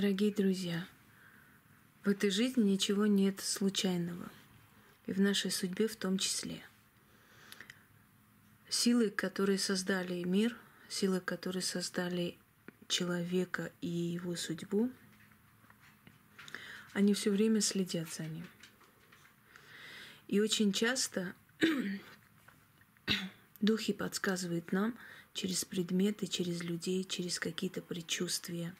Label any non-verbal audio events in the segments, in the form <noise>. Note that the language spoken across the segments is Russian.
Дорогие друзья, в этой жизни ничего нет случайного, и в нашей судьбе в том числе. Силы, которые создали мир, силы, которые создали человека и его судьбу, они все время следят за ним. И очень часто <clears throat> духи подсказывают нам через предметы, через людей, через какие-то предчувствия –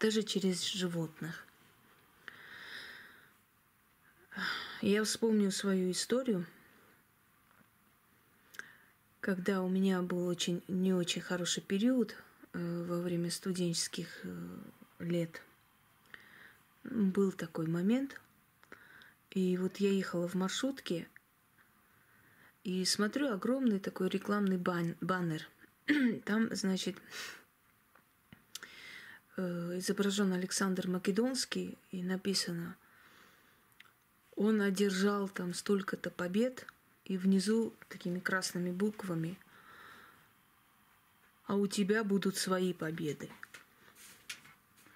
даже через животных. Я вспомню свою историю, когда у меня был очень не очень хороший период э, во время студенческих э, лет. Был такой момент, и вот я ехала в маршрутке и смотрю огромный такой рекламный бан баннер. <clears throat> Там, значит, изображен Александр Македонский и написано, он одержал там столько-то побед, и внизу такими красными буквами, а у тебя будут свои победы.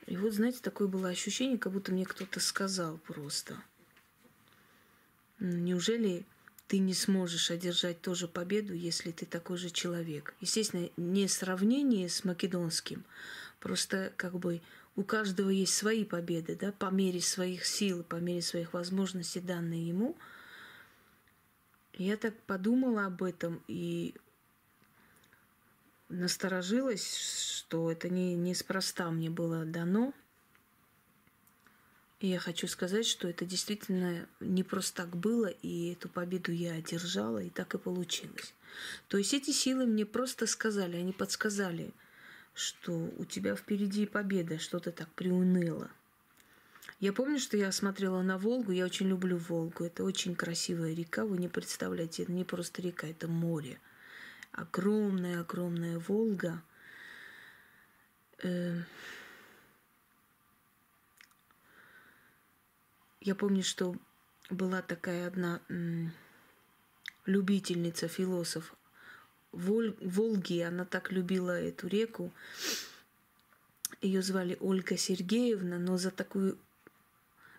И вот, знаете, такое было ощущение, как будто мне кто-то сказал просто. Неужели ты не сможешь одержать тоже победу, если ты такой же человек? Естественно, не сравнение с македонским, Просто как бы у каждого есть свои победы, да, по мере своих сил, по мере своих возможностей, данные ему. Я так подумала об этом и насторожилась, что это не, неспроста мне было дано. И я хочу сказать, что это действительно не просто так было, и эту победу я одержала, и так и получилось. То есть эти силы мне просто сказали, они подсказали – что у тебя впереди победа, что то так приуныло. Я помню, что я смотрела на Волгу, я очень люблю Волгу. Это очень красивая река, вы не представляете, это не просто река, это море. Огромная-огромная Волга. Эм. Я помню, что была такая одна любительница, философ Волги, она так любила эту реку. Ее звали Ольга Сергеевна, но за такую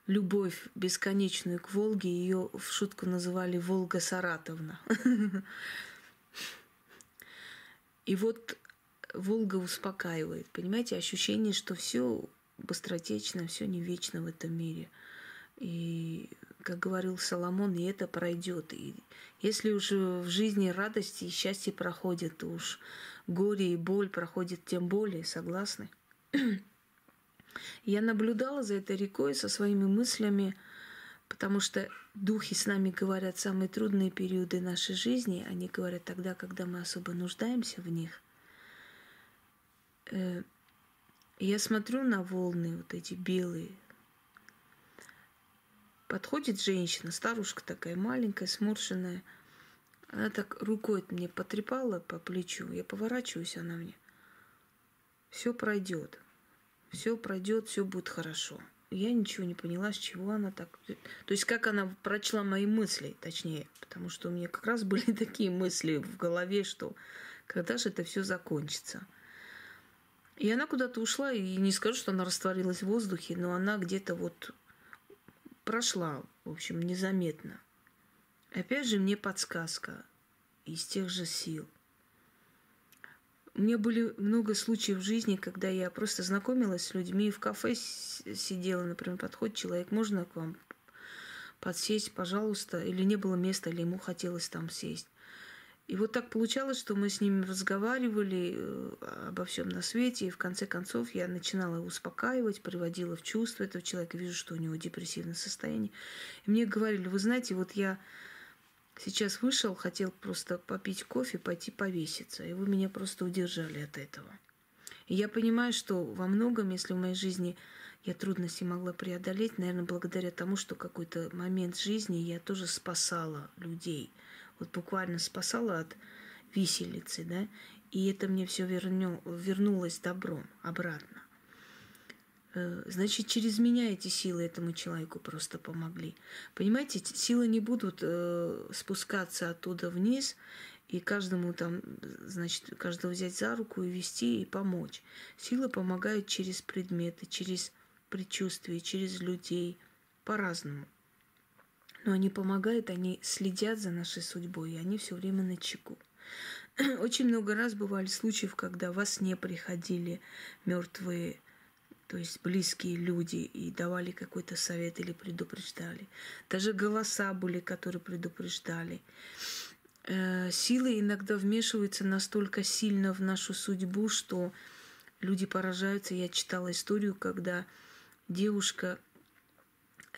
любовь бесконечную к Волге ее в шутку называли Волга Саратовна. И вот Волга успокаивает, понимаете, ощущение, что все быстротечно, все не вечно в этом мире. И как говорил Соломон, и это пройдет. И если уж в жизни радости и счастье проходит, то уж горе и боль проходят тем более, согласны? Я наблюдала за этой рекой со своими мыслями, потому что духи с нами говорят самые трудные периоды нашей жизни, они говорят тогда, когда мы особо нуждаемся в них. Э, я смотрю на волны, вот эти белые, Подходит женщина, старушка такая маленькая, сморщенная. Она так рукой мне потрепала по плечу. Я поворачиваюсь, она мне. Все пройдет. Все пройдет, все будет хорошо. Я ничего не поняла, с чего она так... То есть как она прочла мои мысли, точнее. Потому что у меня как раз были <laughs> такие мысли в голове, что когда же это все закончится. И она куда-то ушла, и не скажу, что она растворилась в воздухе, но она где-то вот прошла, в общем, незаметно. Опять же, мне подсказка из тех же сил. У меня были много случаев в жизни, когда я просто знакомилась с людьми, в кафе сидела, например, подходит человек, можно к вам подсесть, пожалуйста, или не было места, или ему хотелось там сесть. И вот так получалось, что мы с ними разговаривали э, обо всем на свете, и в конце концов я начинала успокаивать, приводила в чувство этого человека, вижу, что у него депрессивное состояние. И мне говорили, вы знаете, вот я сейчас вышел, хотел просто попить кофе, пойти повеситься, и вы меня просто удержали от этого. И я понимаю, что во многом, если в моей жизни я трудности могла преодолеть, наверное, благодаря тому, что какой-то момент жизни я тоже спасала людей – вот буквально спасала от виселицы, да, и это мне все вернё, вернулось добром обратно. Э, значит, через меня эти силы этому человеку просто помогли. Понимаете, силы не будут э, спускаться оттуда вниз и каждому там, значит, каждого взять за руку и вести и помочь. Сила помогает через предметы, через предчувствия, через людей, по-разному. Но они помогают, они следят за нашей судьбой, и они все время на чеку. <clears throat> Очень много раз бывали случаев, когда вас не приходили мертвые, то есть близкие люди, и давали какой-то совет или предупреждали. Даже голоса были, которые предупреждали. Э, силы иногда вмешиваются настолько сильно в нашу судьбу, что люди поражаются. Я читала историю, когда девушка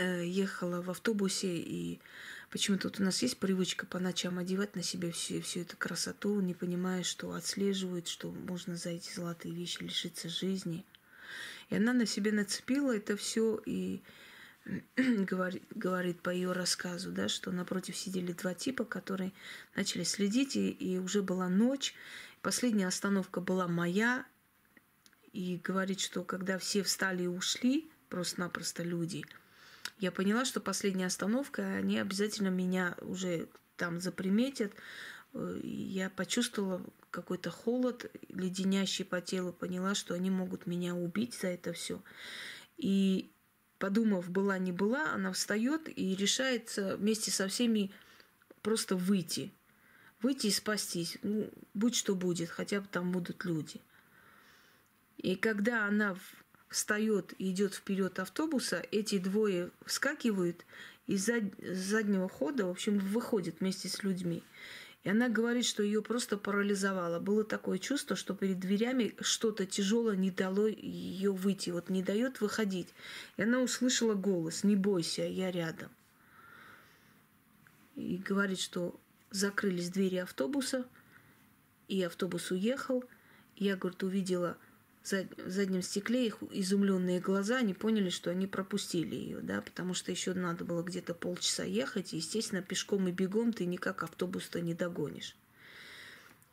ехала в автобусе и Почему-то вот у нас есть привычка по ночам одевать на себя всю, всю эту красоту, не понимая, что отслеживают, что можно за эти золотые вещи лишиться жизни. И она на себе нацепила это все и <clears throat> говорит, говорит по ее рассказу, да, что напротив сидели два типа, которые начали следить, и, и уже была ночь. Последняя остановка была моя, и говорит, что когда все встали и ушли, просто-напросто люди – я поняла, что последняя остановка, они обязательно меня уже там заприметят. Э, я почувствовала какой-то холод, леденящий по телу, поняла, что они могут меня убить за это все. И подумав, была не была, она встает и решается вместе со всеми просто выйти. Выйти и спастись. Ну, будь что будет, хотя бы там будут люди. И когда она встает и идет вперед автобуса, эти двое вскакивают из заднего хода, в общем, выходят вместе с людьми. И она говорит, что ее просто парализовало. Было такое чувство, что перед дверями что-то тяжелое не дало ее выйти, вот не дает выходить. И она услышала голос, не бойся, я рядом. И говорит, что закрылись двери автобуса, и автобус уехал. Я, говорит, увидела заднем стекле их изумленные глаза, они поняли, что они пропустили ее, да, потому что еще надо было где-то полчаса ехать, и, естественно, пешком и бегом ты никак автобус-то не догонишь.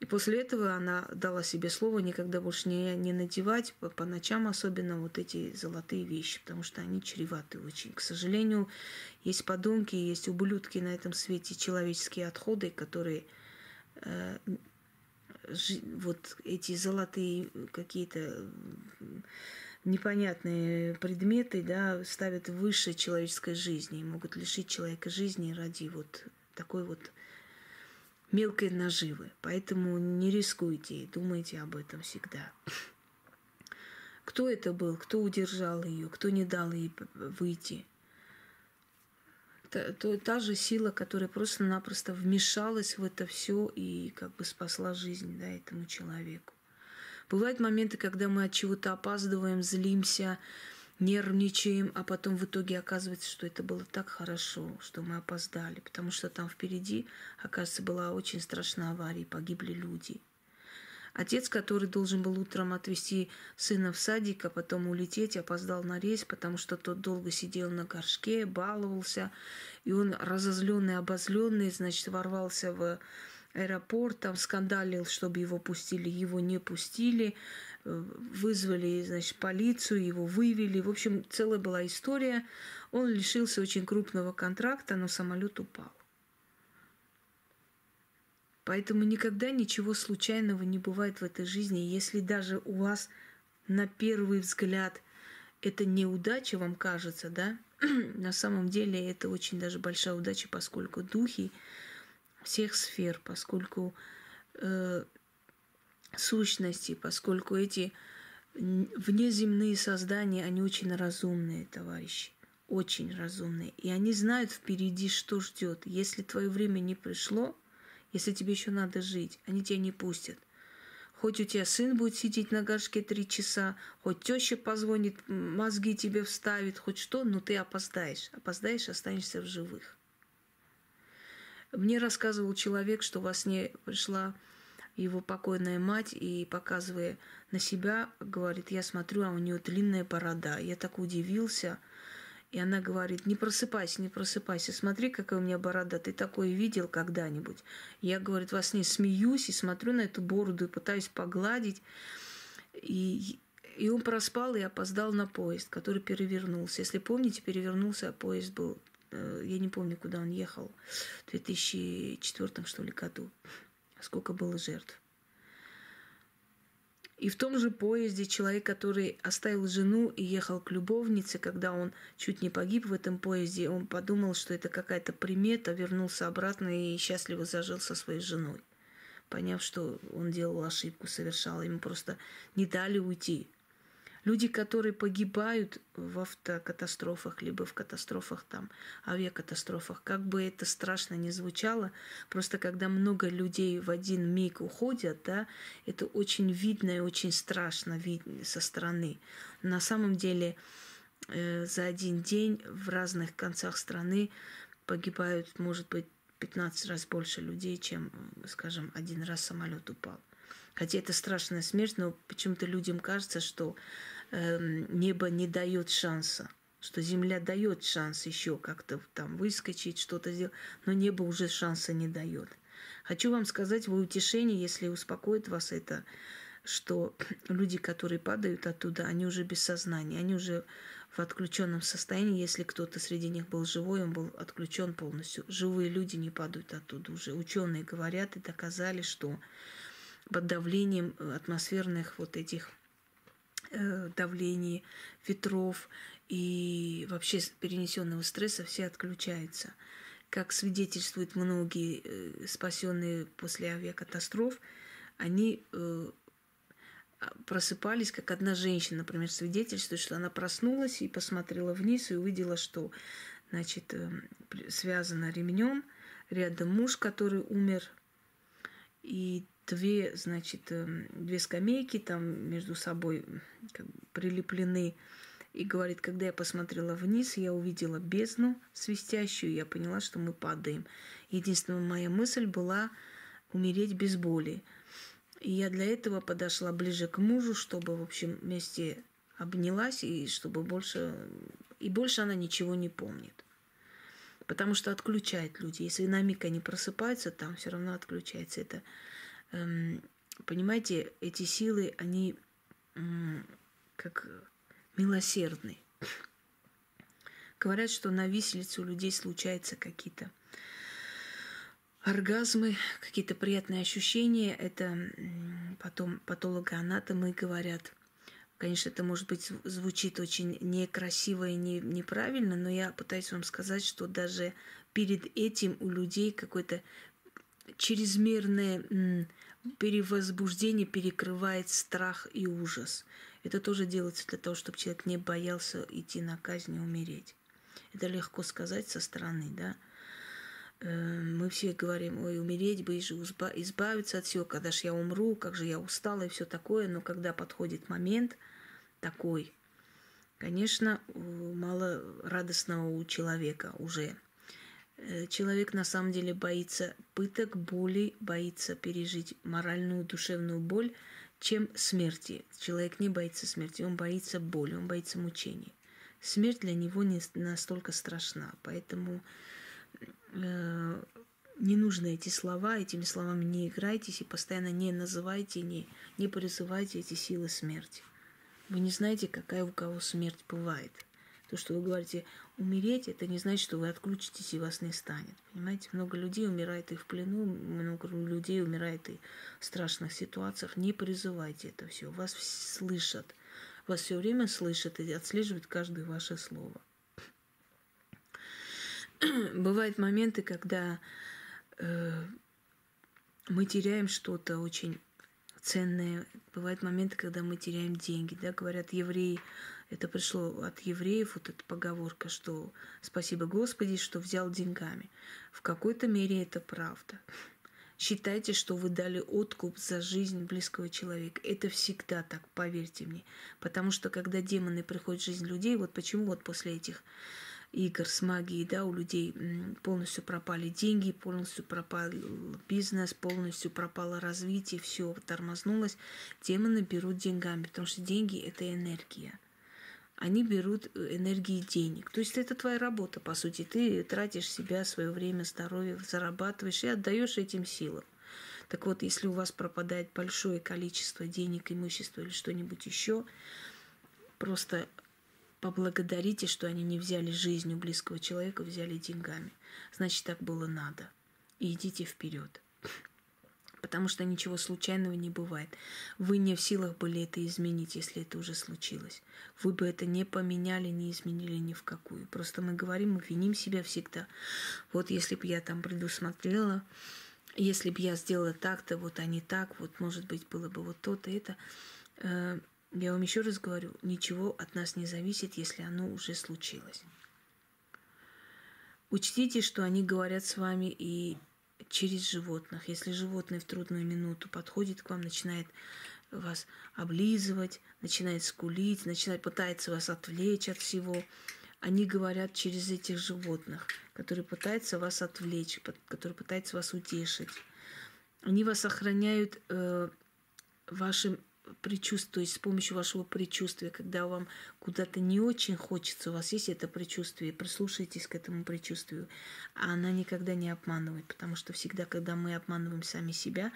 И после этого она дала себе слово никогда больше не, не надевать по, по ночам особенно вот эти золотые вещи, потому что они чреваты очень. К сожалению, есть подонки, есть ублюдки на этом свете, человеческие отходы, которые э, вот эти золотые какие-то непонятные предметы, да, ставят выше человеческой жизни и могут лишить человека жизни ради вот такой вот мелкой наживы. Поэтому не рискуйте, думайте об этом всегда. Кто это был, кто удержал ее, кто не дал ей выйти – та, то, та же сила, которая просто-напросто вмешалась в это все и как бы спасла жизнь да, этому человеку. Бывают моменты, когда мы от чего-то опаздываем, злимся, нервничаем, а потом в итоге оказывается, что это было так хорошо, что мы опоздали, потому что там впереди, оказывается, была очень страшная авария, погибли люди – Отец, который должен был утром отвезти сына в садик, а потом улететь, опоздал на рейс, потому что тот долго сидел на горшке, баловался, и он разозленный, обозленный, значит, ворвался в аэропорт, там скандалил, чтобы его пустили, его не пустили, вызвали, значит, полицию, его вывели. В общем, целая была история. Он лишился очень крупного контракта, но самолет упал. Поэтому никогда ничего случайного не бывает в этой жизни. Если даже у вас на первый взгляд это неудача вам кажется, да, <clears throat> на самом деле это очень даже большая удача, поскольку духи всех сфер, поскольку э, сущности, поскольку эти внеземные создания, они очень разумные, товарищи, очень разумные. И они знают впереди, что ждет. Если твое время не пришло, если тебе еще надо жить, они тебя не пустят. Хоть у тебя сын будет сидеть на горшке три часа, хоть теща позвонит, мозги тебе вставит, хоть что, но ты опоздаешь. Опоздаешь, останешься в живых. Мне рассказывал человек, что во сне пришла его покойная мать и, показывая на себя, говорит, я смотрю, а у нее длинная борода. Я так удивился – и она говорит, не просыпайся, не просыпайся, смотри, какая у меня борода, ты такое видел когда-нибудь? Я, говорит, во сне смеюсь и смотрю на эту бороду и пытаюсь погладить. И, и он проспал и опоздал на поезд, который перевернулся. Если помните, перевернулся, а поезд был, э, я не помню, куда он ехал, в 2004 что ли году. сколько было жертв. И в том же поезде человек, который оставил жену и ехал к любовнице, когда он чуть не погиб в этом поезде, он подумал, что это какая-то примета, вернулся обратно и счастливо зажил со своей женой. Поняв, что он делал ошибку, совершал, ему просто не дали уйти. Люди, которые погибают в автокатастрофах, либо в катастрофах, там, авиакатастрофах, как бы это страшно не звучало, просто когда много людей в один миг уходят, да, это очень видно и очень страшно видно со стороны. На самом деле э, за один день в разных концах страны погибают, может быть, 15 раз больше людей, чем, скажем, один раз самолет упал. Хотя это страшная смерть, но почему-то людям кажется, что небо не дает шанса, что земля дает шанс еще как-то там выскочить, что-то сделать, но небо уже шанса не дает. Хочу вам сказать в утешение, если успокоит вас это, что <clears throat> люди, которые падают оттуда, они уже без сознания, они уже в отключенном состоянии. Если кто-то среди них был живой, он был отключен полностью. Живые люди не падают оттуда уже. Ученые говорят и доказали, что под давлением атмосферных вот этих э, давлений, ветров и вообще перенесенного стресса все отключаются. Как свидетельствуют многие э, спасенные после авиакатастроф, они э, просыпались, как одна женщина, например, свидетельствует, что она проснулась и посмотрела вниз и увидела, что значит, связано ремнем, рядом муж, который умер, и две, значит, эм, две скамейки там между собой как бы прилеплены. И говорит, когда я посмотрела вниз, я увидела бездну свистящую, я поняла, что мы падаем. Единственная моя мысль была умереть без боли. И я для этого подошла ближе к мужу, чтобы, в общем, вместе обнялась, и чтобы больше... И больше она ничего не помнит. Потому что отключает людей. Если на миг они просыпаются, там все равно отключается. Это понимаете, эти силы, они как милосердны. Говорят, что на виселице у людей случаются какие-то оргазмы, какие-то приятные ощущения. Это потом патологоанатомы говорят. Конечно, это, может быть, звучит очень некрасиво и не, неправильно, но я пытаюсь вам сказать, что даже перед этим у людей какой-то чрезмерное перевозбуждение перекрывает страх и ужас. Это тоже делается для того, чтобы человек не боялся идти на казнь и умереть. Это легко сказать со стороны, да. Э, мы все говорим, ой, умереть бы и избавиться от всего, когда же я умру, как же я устала и все такое. Но когда подходит момент такой, конечно, мало радостного у человека уже – человек на самом деле боится пыток, боли, боится пережить моральную, душевную боль, чем смерти. Человек не боится смерти, он боится боли, он боится мучений. Смерть для него не настолько страшна, поэтому э, не нужно эти слова, этими словами не играйтесь и постоянно не называйте, не, не призывайте эти силы смерти. Вы не знаете, какая у кого смерть бывает. То, что вы говорите, умереть, это не значит, что вы отключитесь и вас не станет. Понимаете, много людей умирает и в плену, много людей умирает и в страшных ситуациях. Не призывайте это все. Вас слышат. Вас все время слышат и отслеживают каждое ваше слово. <clears throat> Бывают моменты, когда э, мы теряем что-то очень ценное. Бывают моменты, когда мы теряем деньги. Да, говорят, евреи это пришло от евреев, вот эта поговорка, что спасибо Господи, что взял деньгами. В какой-то мере это правда. Считайте, что вы дали откуп за жизнь близкого человека. Это всегда так, поверьте мне. Потому что когда демоны приходят в жизнь людей, вот почему вот после этих игр с магией, да, у людей полностью пропали деньги, полностью пропал бизнес, полностью пропало развитие, все тормознулось. Демоны берут деньгами, потому что деньги – это энергия они берут э, энергии денег. То есть это твоя работа, по сути. Ты тратишь себя, свое время, здоровье, зарабатываешь и отдаешь этим силам. Так вот, если у вас пропадает большое количество денег, имущества или что-нибудь еще, просто поблагодарите, что они не взяли жизнь у близкого человека, взяли деньгами. Значит, так было надо. И идите вперед. Потому что ничего случайного не бывает. Вы не в силах были это изменить, если это уже случилось. Вы бы это не поменяли, не изменили ни в какую. Просто мы говорим, мы виним себя всегда. Вот если бы я там предусмотрела, если бы я сделала так-то, вот а не так, вот может быть было бы вот то-то, это. Я вам еще раз говорю, ничего от нас не зависит, если оно уже случилось. Учтите, что они говорят с вами и через животных. Если животное в трудную минуту подходит к вам, начинает вас облизывать, начинает скулить, начинает пытается вас отвлечь от всего, они говорят через этих животных, которые пытаются вас отвлечь, которые пытаются вас утешить. Они вас охраняют э, вашим предчувствие, то есть с помощью вашего предчувствия, когда вам куда-то не очень хочется, у вас есть это предчувствие, прислушайтесь к этому предчувствию, а она никогда не обманывает, потому что всегда, когда мы обманываем сами себя,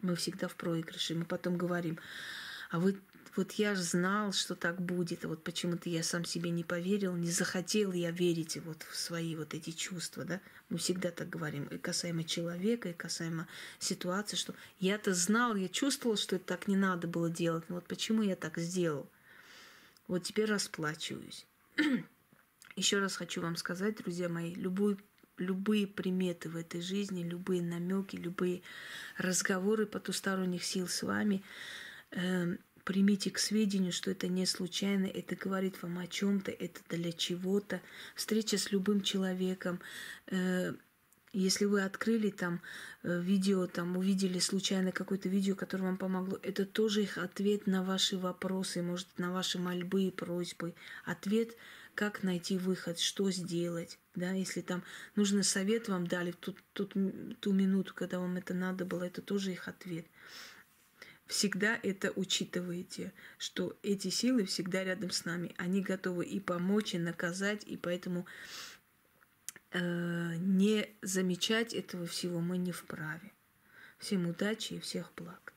мы всегда в проигрыше. Мы потом говорим, а вы вот я же знал, что так будет, а вот почему-то я сам себе не поверил, не захотел я верить вот в свои вот эти чувства, да. Мы всегда так говорим, и касаемо человека, и касаемо ситуации, что я-то знал, я чувствовал, что это так не надо было делать, но вот почему я так сделал. Вот теперь расплачиваюсь. <clears throat> Еще раз хочу вам сказать, друзья мои, любую любые приметы в этой жизни, любые намеки, любые разговоры потусторонних сил с вами, э, примите к сведению, что это не случайно, это говорит вам о чем-то, это для чего-то. Встреча с любым человеком, э, если вы открыли там э, видео, там увидели случайно какое-то видео, которое вам помогло, это тоже их ответ на ваши вопросы, может, на ваши мольбы и просьбы. Ответ, как найти выход, что сделать. Да, если там нужный совет вам дали в ту, ту, ту минуту, когда вам это надо было, это тоже их ответ всегда это учитываете, что эти силы всегда рядом с нами. Они готовы и помочь, и наказать, и поэтому э, не замечать этого всего мы не вправе. Всем удачи и всех благ.